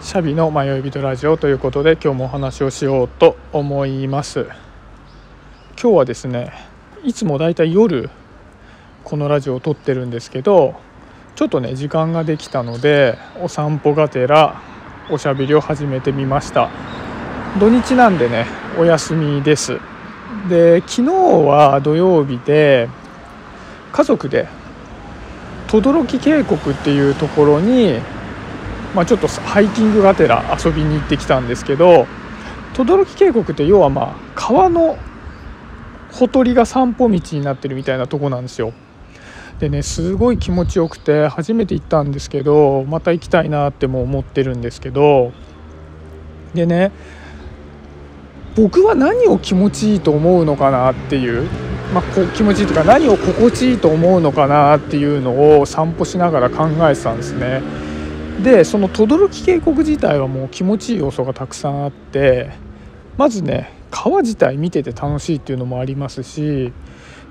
シャビの迷い人ラジオということで今日もお話をしようと思います。今日はですねいつもだいたい夜このラジオを撮ってるんですけどちょっとね時間ができたのでお散歩がてらおしゃべりを始めてみました。土日なんでねお休みです。で昨日は土曜日で家族で等々力渓谷っていうところにまあ、ちょっとハイキングがてら遊びに行ってきたんですけど等々力渓谷って要はまあ川のほとりが散歩道になってるみたいなとこなんですよ。でねすごい気持ちよくて初めて行ったんですけどまた行きたいなっても思ってるんですけどでね僕は何を気持ちいいと思うのかなっていう、まあ、こ気持ちいいというか何を心地いいと思うのかなっていうのを散歩しながら考えてたんですね。でその等々力渓谷自体はもう気持ちいい要素がたくさんあってまずね川自体見てて楽しいっていうのもありますし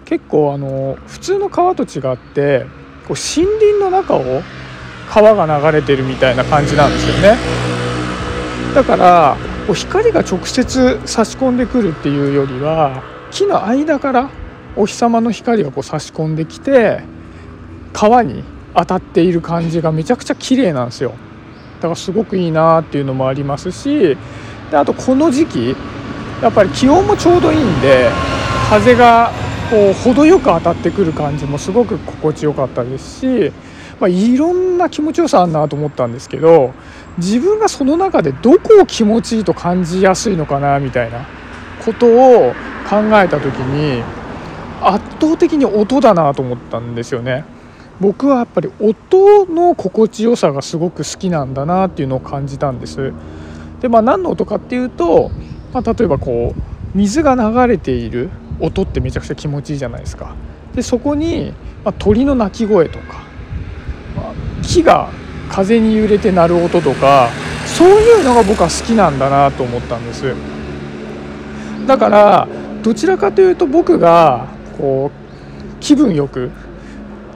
結構あの普通の川と違ってこう森林の中を川が流れてるみたいな感じなんですよね。だからこう光が直接差し込んでくるっていうよりは木の間からお日様の光がこう差し込んできて川に当たっている感じがめちゃくちゃ綺麗なんですよだからすごくいいなっていうのもありますしであとこの時期やっぱり気温もちょうどいいんで風がこう程よく当たってくる感じもすごく心地よかったですし、まあ、いろんな気持ちよさあるなと思ったんですけど自分がその中でどこを気持ちいいと感じやすいのかなみたいなことを考えた時に圧倒的に音だなと思ったんですよね。僕はやっぱり音の心地よさがすごく好きなんだなっていうのを感じたんです。でまあ何の音かっていうと、まあ、例えばこう水が流れている音ってめちゃくちゃ気持ちいいじゃないですか。でそこに、まあ、鳥の鳴き声とか、まあ、木が風に揺れて鳴る音とかそういうのが僕は好きなんだなと思ったんです。だからどちらかというと僕がこう気分よく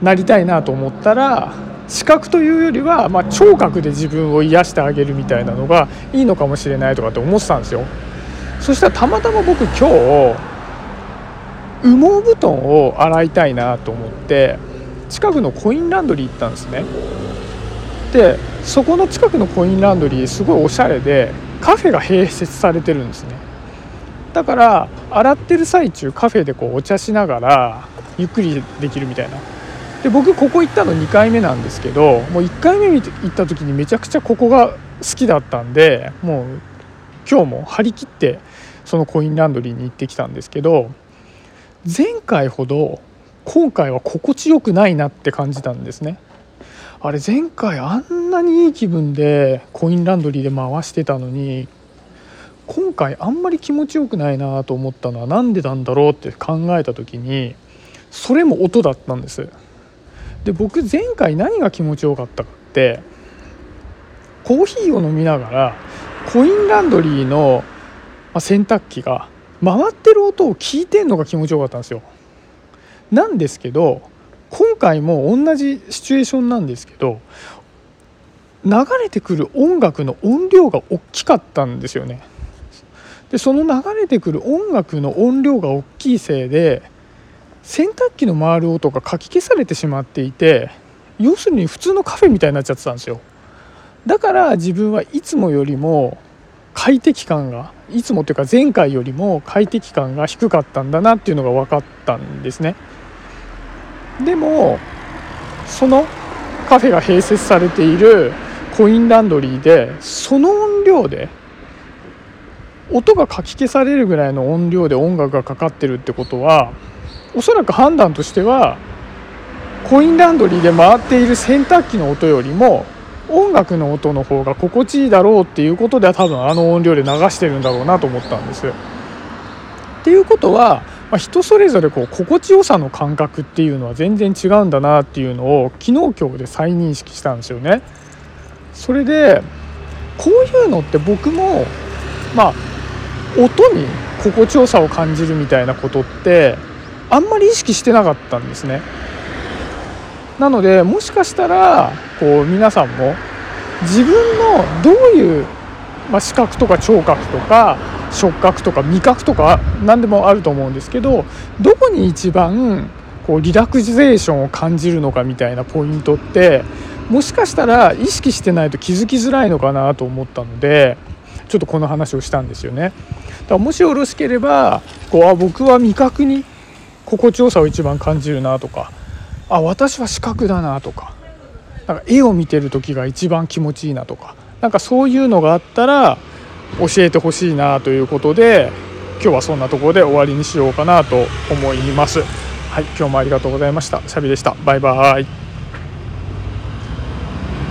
なりたいなと思ったら視覚というよりは、まあ、聴覚で自分を癒してあげるみたいなのがいいのかもしれないとかって思ってたんですよ。そしたらたまたま僕今日羽毛布団を洗いたいなと思って近くのコインランドリー行ったんですね。でそこの近くのコインランドリーすごいおしゃれでカフェが併設されてるんですね。だから洗ってる最中カフェでこうお茶しながらゆっくりできるみたいな。で僕ここ行ったの2回目なんですけどもう1回目行った時にめちゃくちゃここが好きだったんでもう今日も張り切ってそのコインランドリーに行ってきたんですけど前回ほど今回は心地よくないなって感じたんですね。あれ前回あんなにいい気分でコインランドリーで回してたのに今回あんまり気持ちよくないなと思ったのは何でなんだろうって考えた時にそれも音だったんです。で僕前回何が気持ちよかったかってコーヒーを飲みながらコインランドリーの洗濯機が回ってる音を聞いてんのが気持ちよかったんですよ。なんですけど今回も同じシチュエーションなんですけど流れてくる音楽の音量が大きかったんですよね。でその流れてくる音楽の音量が大きいせいで洗濯機の回る音がかき消されてしまっていて要するに普通のカフェみたいになっちゃってたんですよ。だから自分はいつもよりも快適感がいつもというか前回よりも快適感が低かったんだなっていうのが分かったんですね。でもそのカフェが併設されているコインランドリーでその音量で音がかき消されるぐらいの音量で音楽がかかってるってことはおそらく判断としてはコインランドリーで回っている洗濯機の音よりも音楽の音の方が心地いいだろうっていうことでは多分あの音量で流してるんだろうなと思ったんです。っていうことは、まあ、人それぞれこう心地よさの感覚っていうのは全然違うんだなっていうのを昨日今日で再認識したんですよね。それでこういうのって僕もまあ音に心地よさを感じるみたいなことってあんまり意識してなかったんですねなのでもしかしたらこう皆さんも自分のどういう、まあ、視覚とか聴覚とか触覚とか味覚とか何でもあると思うんですけどどこに一番こうリラクゼーションを感じるのかみたいなポイントってもしかしたら意識してないと気づきづらいのかなと思ったのでちょっとこの話をしたんですよね。だからもしよろしければこうあ僕は味覚に心地よさを一番感じるなとかあ私は視覚だなとかなんか絵を見てる時が一番気持ちいいなとかなんかそういうのがあったら教えてほしいなということで今日はそんなところで終わりにしようかなと思います。はい、今日もありがとうございました。シャビでした。バイバーイ。